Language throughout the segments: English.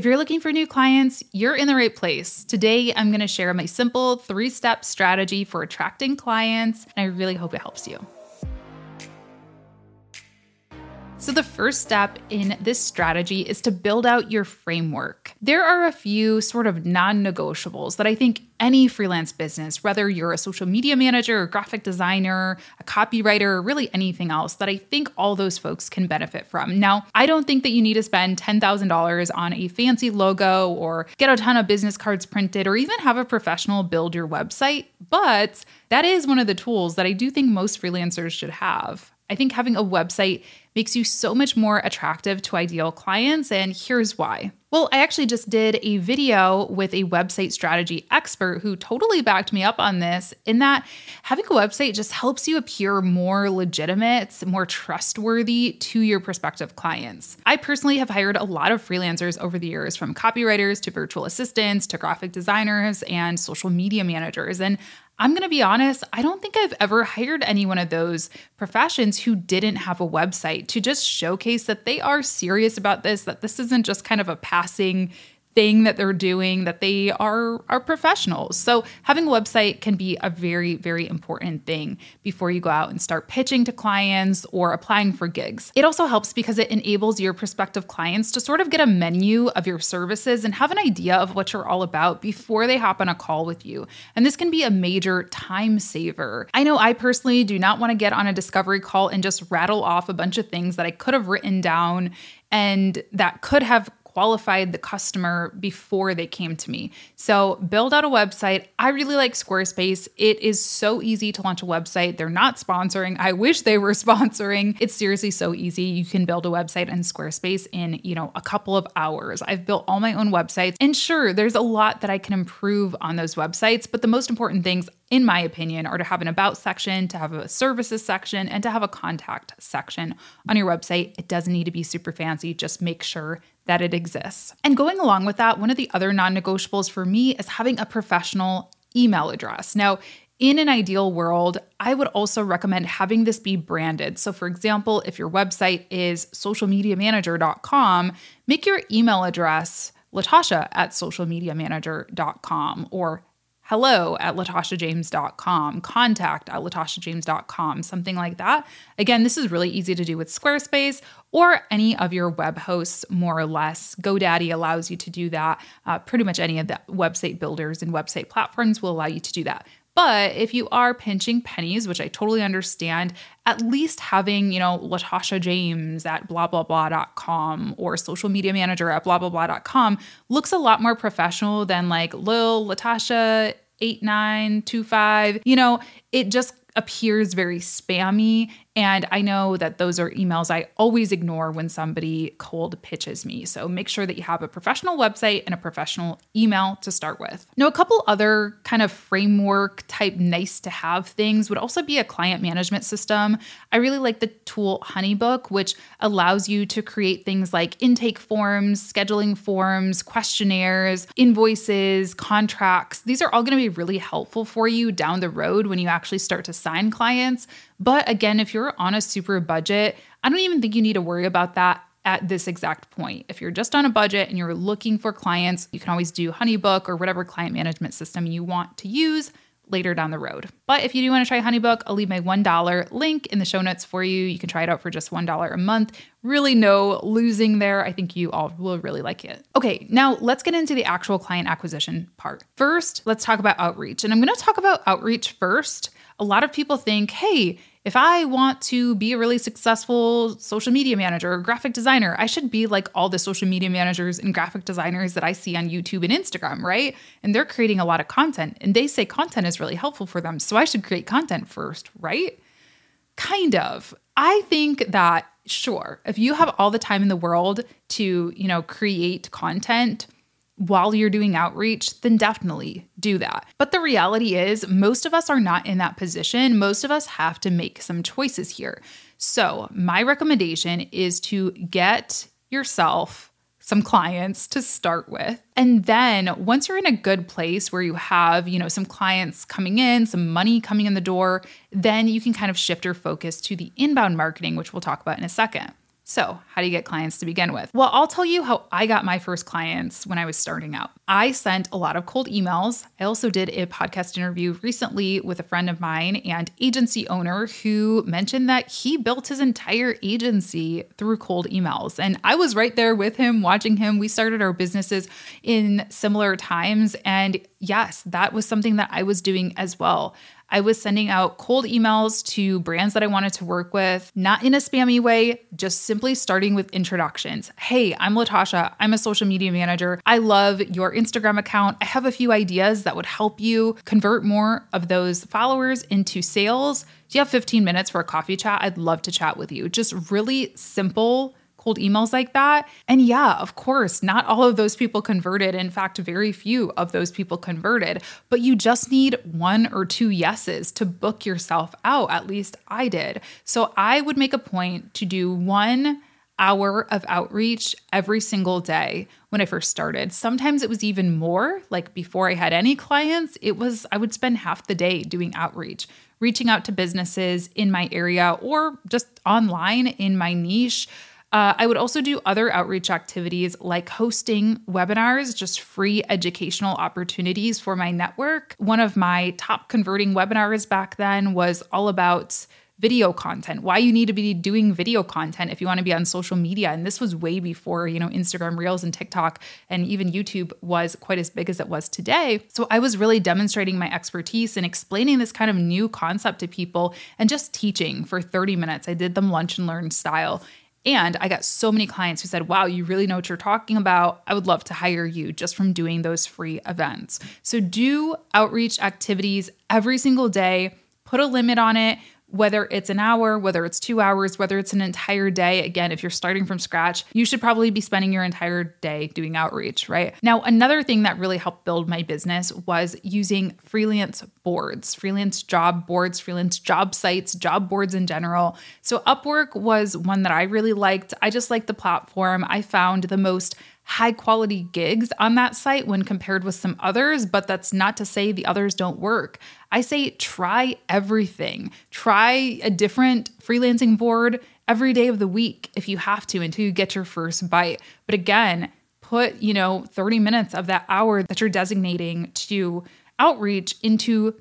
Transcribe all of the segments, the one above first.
If you're looking for new clients, you're in the right place. Today, I'm going to share my simple three step strategy for attracting clients, and I really hope it helps you. So, the first step in this strategy is to build out your framework. There are a few sort of non negotiables that I think any freelance business, whether you're a social media manager, a graphic designer, a copywriter, or really anything else, that I think all those folks can benefit from. Now, I don't think that you need to spend $10,000 on a fancy logo or get a ton of business cards printed or even have a professional build your website, but that is one of the tools that I do think most freelancers should have. I think having a website makes you so much more attractive to ideal clients, and here's why. Well, I actually just did a video with a website strategy expert who totally backed me up on this, in that having a website just helps you appear more legitimate, more trustworthy to your prospective clients. I personally have hired a lot of freelancers over the years, from copywriters to virtual assistants to graphic designers and social media managers. And I'm going to be honest, I don't think I've ever hired any one of those professions who didn't have a website to just showcase that they are serious about this, that this isn't just kind of a passing thing that they're doing that they are are professionals. So having a website can be a very very important thing before you go out and start pitching to clients or applying for gigs. It also helps because it enables your prospective clients to sort of get a menu of your services and have an idea of what you're all about before they hop on a call with you. And this can be a major time saver. I know I personally do not want to get on a discovery call and just rattle off a bunch of things that I could have written down and that could have qualified the customer before they came to me. So, build out a website. I really like Squarespace. It is so easy to launch a website. They're not sponsoring. I wish they were sponsoring. It's seriously so easy. You can build a website in Squarespace in, you know, a couple of hours. I've built all my own websites. And sure, there's a lot that I can improve on those websites, but the most important things in my opinion, are to have an about section, to have a services section, and to have a contact section on your website. It doesn't need to be super fancy, just make sure that it exists. And going along with that, one of the other non negotiables for me is having a professional email address. Now, in an ideal world, I would also recommend having this be branded. So, for example, if your website is socialmediamanager.com, make your email address latasha at socialmediamanager.com or hello at latashajames.com, contact at latashajames.com, something like that. Again, this is really easy to do with Squarespace or any of your web hosts, more or less. GoDaddy allows you to do that. Uh, pretty much any of the website builders and website platforms will allow you to do that. But if you are pinching pennies, which I totally understand, at least having, you know, Latasha James at blah blah blah.com or social media manager at blah blah blah.com looks a lot more professional than like Lil Latasha 8925. You know, it just appears very spammy and I know that those are emails I always ignore when somebody cold pitches me. So make sure that you have a professional website and a professional email to start with. Now, a couple other kind of framework type nice to have things would also be a client management system. I really like the tool Honeybook, which allows you to create things like intake forms, scheduling forms, questionnaires, invoices, contracts. These are all going to be really helpful for you down the road when you actually start to sign clients. But again, if you're on a super budget, I don't even think you need to worry about that at this exact point. If you're just on a budget and you're looking for clients, you can always do Honeybook or whatever client management system you want to use later down the road. But if you do want to try Honeybook, I'll leave my $1 link in the show notes for you. You can try it out for just $1 a month. Really no losing there. I think you all will really like it. Okay, now let's get into the actual client acquisition part. First, let's talk about outreach. And I'm going to talk about outreach first. A lot of people think, hey, if I want to be a really successful social media manager or graphic designer, I should be like all the social media managers and graphic designers that I see on YouTube and Instagram, right? And they're creating a lot of content and they say content is really helpful for them. So I should create content first, right? Kind of. I think that sure, if you have all the time in the world to, you know, create content, while you're doing outreach, then definitely do that. But the reality is, most of us are not in that position. Most of us have to make some choices here. So, my recommendation is to get yourself some clients to start with. And then once you're in a good place where you have, you know, some clients coming in, some money coming in the door, then you can kind of shift your focus to the inbound marketing, which we'll talk about in a second. So, how do you get clients to begin with? Well, I'll tell you how I got my first clients when I was starting out. I sent a lot of cold emails. I also did a podcast interview recently with a friend of mine and agency owner who mentioned that he built his entire agency through cold emails. And I was right there with him, watching him. We started our businesses in similar times. And yes, that was something that I was doing as well. I was sending out cold emails to brands that I wanted to work with, not in a spammy way, just simply starting with introductions. Hey, I'm Latasha. I'm a social media manager. I love your Instagram account. I have a few ideas that would help you convert more of those followers into sales. Do you have 15 minutes for a coffee chat? I'd love to chat with you. Just really simple cold emails like that. And yeah, of course, not all of those people converted. In fact, very few of those people converted, but you just need one or two yeses to book yourself out. At least I did. So I would make a point to do one hour of outreach every single day when I first started. Sometimes it was even more, like before I had any clients, it was I would spend half the day doing outreach, reaching out to businesses in my area or just online in my niche uh, I would also do other outreach activities like hosting webinars, just free educational opportunities for my network. One of my top converting webinars back then was all about video content why you need to be doing video content if you want to be on social media. And this was way before you know instagram reels and tiktok and even youtube was quite as big as it was today. So i was really demonstrating my expertise and explaining this kind of new concept to people and just teaching for 30 minutes. I did them lunch and learn style and I got so many clients who said, Wow, you really know what you're talking about. I would love to hire you just from doing those free events. So do outreach activities every single day, put a limit on it whether it's an hour, whether it's two hours, whether it's an entire day. Again, if you're starting from scratch, you should probably be spending your entire day doing outreach, right? Now, another thing that really helped build my business was using freelance boards, freelance job boards, freelance job sites, job boards in general. So, Upwork was one that I really liked. I just liked the platform. I found the most high quality gigs on that site when compared with some others, but that's not to say the others don't work. I say try everything. Try a different freelancing board every day of the week if you have to until you get your first bite. But again, put, you know, 30 minutes of that hour that you're designating to outreach into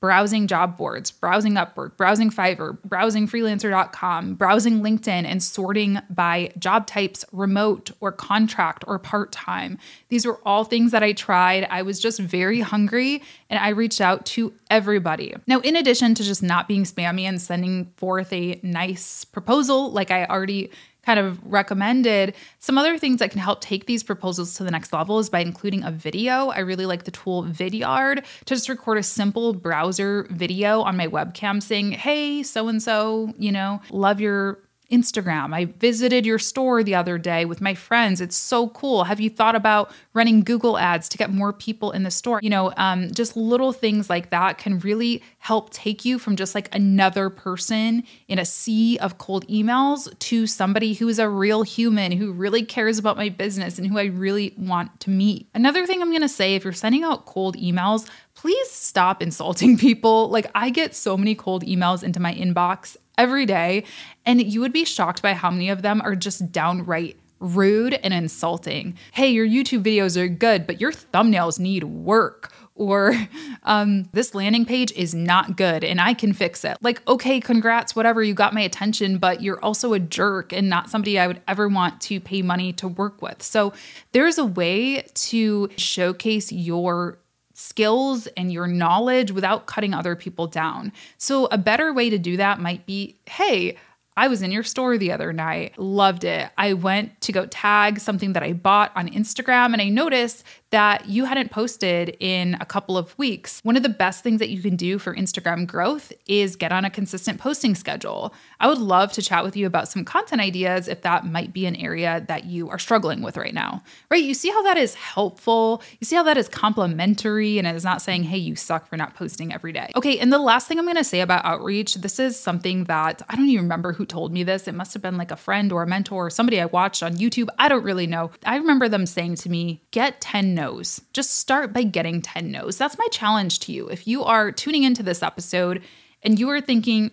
browsing job boards, browsing Upwork, browsing Fiverr, browsing freelancer.com, browsing LinkedIn, and sorting by job types, remote or contract or part time. These were all things that I tried. I was just very hungry and I reached out to everybody. Now, in addition to just not being spammy and sending forth a nice proposal, like I already kind of recommended. Some other things that can help take these proposals to the next level is by including a video. I really like the tool Vidyard to just record a simple browser video on my webcam saying, hey, so and so, you know, love your Instagram. I visited your store the other day with my friends. It's so cool. Have you thought about running Google ads to get more people in the store? You know, um, just little things like that can really help take you from just like another person in a sea of cold emails to somebody who is a real human who really cares about my business and who I really want to meet. Another thing I'm going to say if you're sending out cold emails, please stop insulting people. Like, I get so many cold emails into my inbox every day. And you would be shocked by how many of them are just downright rude and insulting. Hey, your YouTube videos are good, but your thumbnails need work. Or um, this landing page is not good and I can fix it. Like, okay, congrats, whatever, you got my attention, but you're also a jerk and not somebody I would ever want to pay money to work with. So, there's a way to showcase your skills and your knowledge without cutting other people down. So, a better way to do that might be hey, I was in your store the other night, loved it. I went to go tag something that I bought on Instagram and I noticed that you hadn't posted in a couple of weeks. One of the best things that you can do for Instagram growth is get on a consistent posting schedule. I would love to chat with you about some content ideas if that might be an area that you are struggling with right now. Right? You see how that is helpful? You see how that is complimentary and it is not saying, hey, you suck for not posting every day. Okay, and the last thing I'm gonna say about outreach, this is something that I don't even remember who told me this. It must have been like a friend or a mentor or somebody I watched on YouTube. I don't really know. I remember them saying to me, get 10 no's. Just start by getting 10 no's. That's my challenge to you. If you are tuning into this episode and you are thinking,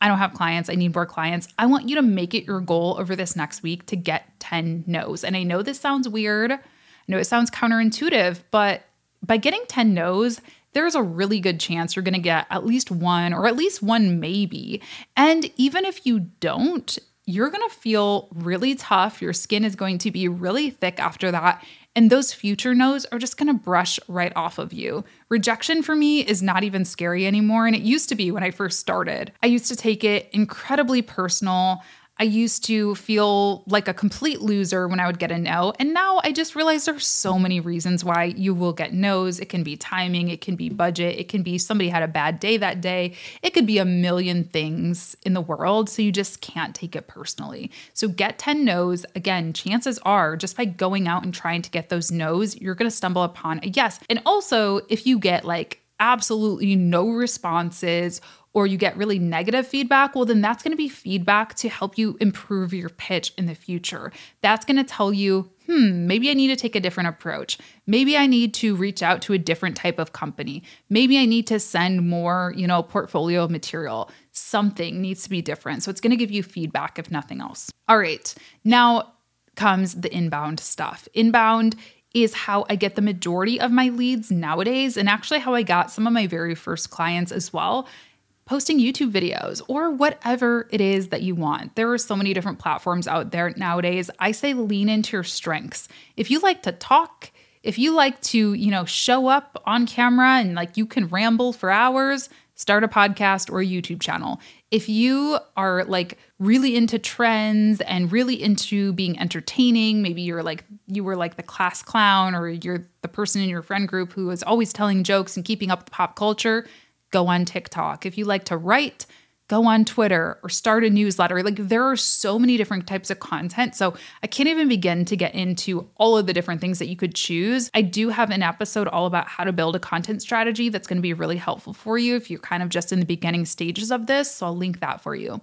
I don't have clients, I need more clients, I want you to make it your goal over this next week to get 10 no's. And I know this sounds weird. I know it sounds counterintuitive, but by getting 10 no's, there's a really good chance you're going to get at least one or at least one maybe. And even if you don't, you're going to feel really tough. Your skin is going to be really thick after that. And those future no's are just to brush right off of you. Rejection for me is not even scary anymore. And it used to be when I first started. I used to take it incredibly personal. I used to feel like a complete loser when I would get a no. And now I just realize there's so many reasons why you will get no's. It can be timing, it can be budget, it can be somebody had a bad day that day. It could be a million things in the world. So you just can't take it personally. So get 10 no's. Again, chances are just by going out and trying to get those no's, you're going to stumble upon a yes. And also, if you get like absolutely no responses or you get really negative feedback, well, then that's going to be feedback to help you improve your pitch in the future. That's going to tell you, hmm, maybe I need to take a different approach. Maybe I need to reach out to a different type of company. Maybe I need to send more, you know, portfolio material. Something needs to be different. So it's going to give you feedback, if nothing else. All right. Now comes the inbound stuff. Inbound is how I get the majority of my leads nowadays, and actually how I got some of my very first clients as well posting YouTube videos or whatever it is that you want. There are so many different platforms out there nowadays. I say lean into your strengths. If you like to talk, if you like to, you know, show up on camera and like you can ramble for hours, start a podcast or a YouTube channel. If you are like really into trends and really into being entertaining, maybe you're like you were like the class clown or you're the person in your friend group who is always telling jokes and keeping up with pop culture, go on TikTok. If you like to write, go on Twitter or start a newsletter. Like there are so many different types of content. So I can't even begin to get into all of the different things that you could choose. I do have an episode all about how to build a content strategy that's going to be really helpful for you if you're kind of just in the beginning stages of this. So I'll link that for you.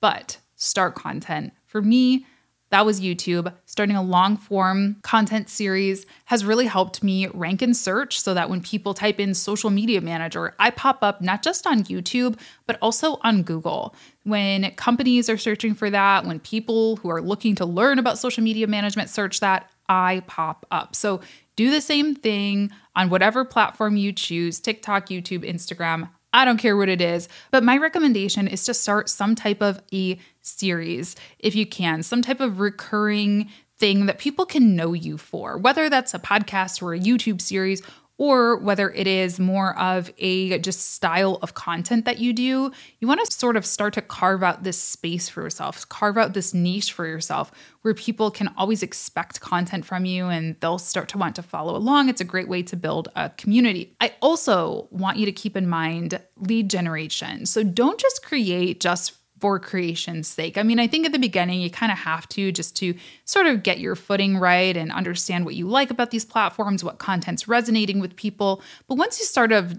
But start content. For me, that was YouTube. Starting a long form content series has really helped me rank in search so that when people type in social media manager, I pop up not just on YouTube, but also on Google. When companies are searching for that, when people who are looking to learn about social media management search that, I pop up. So do the same thing on whatever platform you choose TikTok, YouTube, Instagram. I don't care what it is, but my recommendation is to start some type of a series if you can, some type of recurring thing that people can know you for, whether that's a podcast or a YouTube series or whether it is more of a just style of content that you do, you want to sort of start to carve out this space for yourself, carve out this niche for yourself where people can always expect content from you and they'll start to want to follow along. It's a great way to build a community. I also want you to keep in mind lead generation. So don't just create just for creation's sake. I mean, I think at the beginning you kind of have to just to sort of get your footing right and understand what you like about these platforms, what content's resonating with people. But once you start of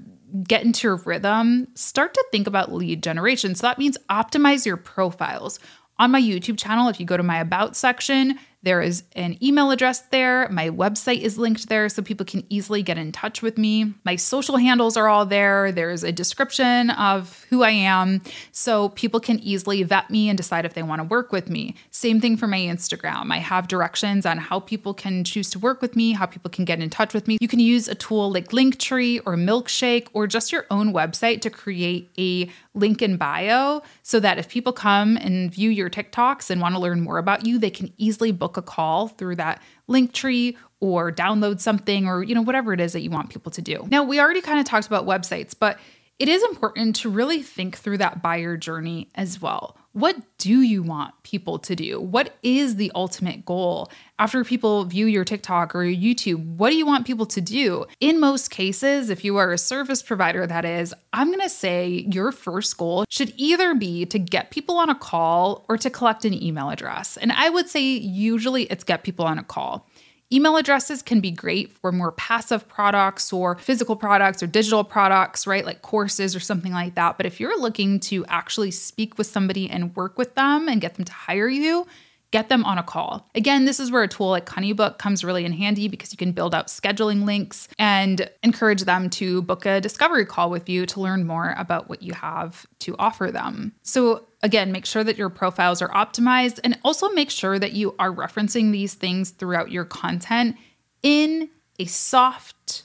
get into your rhythm, start to think about lead generation. So that means optimize your profiles. On my YouTube channel, if you go to my about section, there is an email address there. My website is linked there so people can easily get in touch with me. My social handles are all there. There's a description of who I am so people can easily vet me and decide if they want to work with me. Same thing for my Instagram. I have directions on how people can choose to work with me, how people can get in touch with me. You can use a tool like Linktree or Milkshake or just your own website to create a link in bio so that if people come and view your TikToks and want to learn more about you, they can easily book a call through that Linktree or download something or you know whatever it is that you want people to do. Now, we already kind of talked about websites, but it is important to really think through that buyer journey as well. What do you want people to do? What is the ultimate goal? After people view your TikTok or your YouTube, what do you want people to do? In most cases, if you are a service provider, that is, I'm gonna say your first goal should either be to get people on a call or to collect an email address. And I would say usually it's get people on a call. Email addresses can be great for more passive products or physical products or digital products, right? Like courses or something like that. But if you're looking to actually speak with somebody and work with them and get them to hire you, get them on a call. Again, this is where a tool like Honeybook comes really in handy because you can build out scheduling links and encourage them to book a discovery call with you to learn more about what you have to offer them. So, again, make sure that your profiles are optimized and also make sure that you are referencing these things throughout your content in a soft,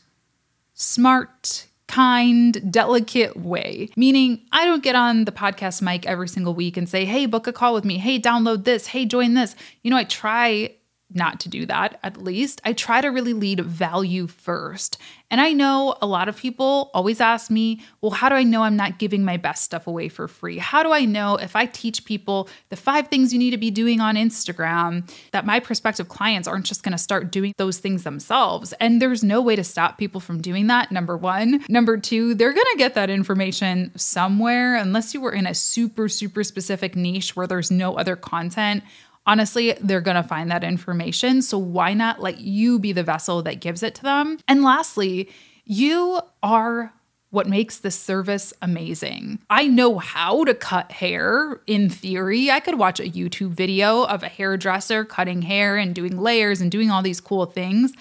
smart, kind, delicate way. Meaning, I don't get on the podcast mic every single week and say, hey, book a call with me. Hey, download this. Hey, join this. You know, I try not to do that at least. I try to really lead value first. And I know a lot of people always ask me, well, how do I know I'm not giving my best stuff away for free? How do I know if I teach people the five things you need to be doing on Instagram that my prospective clients aren't just going to start doing those things themselves? And there's no way to stop people from doing that, number one. Number two, they're going to get that information somewhere unless you were in a super, super specific niche where there's no other content honestly, they're going to find that information. So why not let you be the vessel that gives it to them? And lastly, you are what makes this service amazing. I know how to cut hair in theory. I could watch a YouTube video of a hairdresser cutting hair and doing layers and doing all these cool things.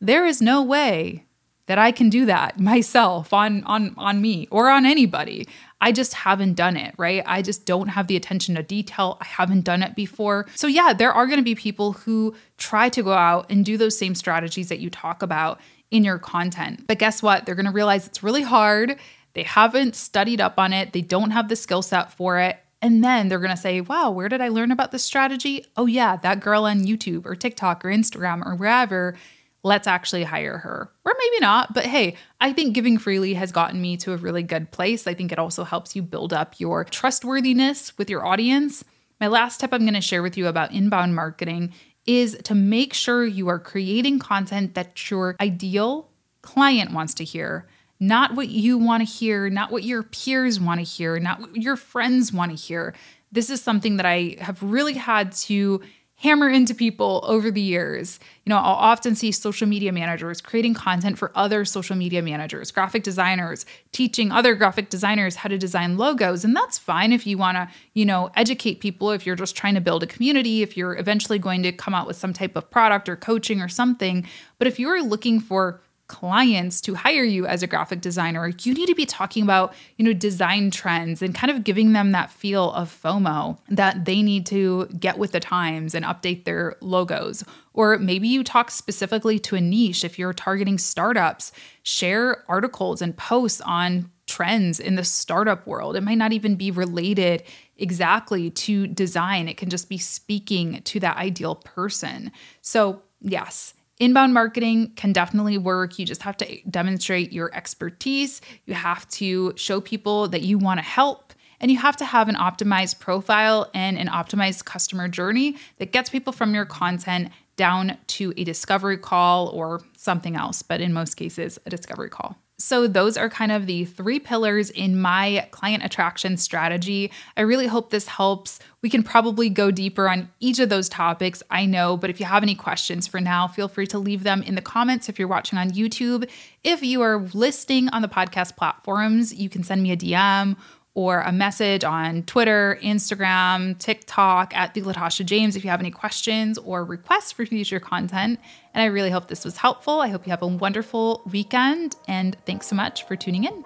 There is no way that I can do that myself on on on me or on anybody. I just haven't done it, right? I just don't have the attention to detail. I haven't done it before. So yeah, there are going to be people who try to go out and do those same strategies that you talk about in your content. But guess what? They're going to realize it's really hard. They haven't studied up on it. They don't have the skill set for it. And then they're going to say, wow, where did I learn about this strategy? Oh, yeah, that girl on YouTube or TikTok or Instagram or wherever let's actually hire her. Or maybe not, but hey, I think giving freely has gotten me to a really good place. I think it also helps you build up your trustworthiness with your audience. My last tip I'm going to share with you about inbound marketing is to make sure you are creating content that your ideal client wants to hear. Not what you want to hear, not what your peers want to hear, not what your friends want to hear. This is something that I have really had to hammer into people over the years. You know, I'll often see social media managers creating content for other social media managers, graphic designers teaching other graphic designers how to design logos. And that's fine if you want to, you know, educate people, if you're just trying to build a community, if you're eventually going to come out with some type of product or coaching or something. But if you're looking for clients to hire you as a graphic designer, you need to be talking about, you know, design trends and kind of giving them that feel of FOMO that they need to get with the times and update their logos. Or maybe you talk specifically to a niche if you're targeting startups, share articles and posts on trends in the startup world. It might not even be related exactly to design. It can just be speaking to that ideal person. So, yes, Inbound marketing can definitely work. You just have to demonstrate your expertise. You have to show people that you want to help. And you have to have an optimized profile and an optimized customer journey that gets people from your content down to a discovery call or something else, but in most cases, a discovery call. So, those are kind of the three pillars in my client attraction strategy. I really hope this helps. We can probably go deeper on each of those topics, I know, but if you have any questions for now, feel free to leave them in the comments if you're watching on YouTube. If you are listening on the podcast platforms, you can send me a DM or a message on Twitter, Instagram, TikTok at the Latasha James if you have any questions or requests for future content. And I really hope this was helpful. I hope you have a wonderful weekend and thanks so much for tuning in.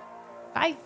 Bye.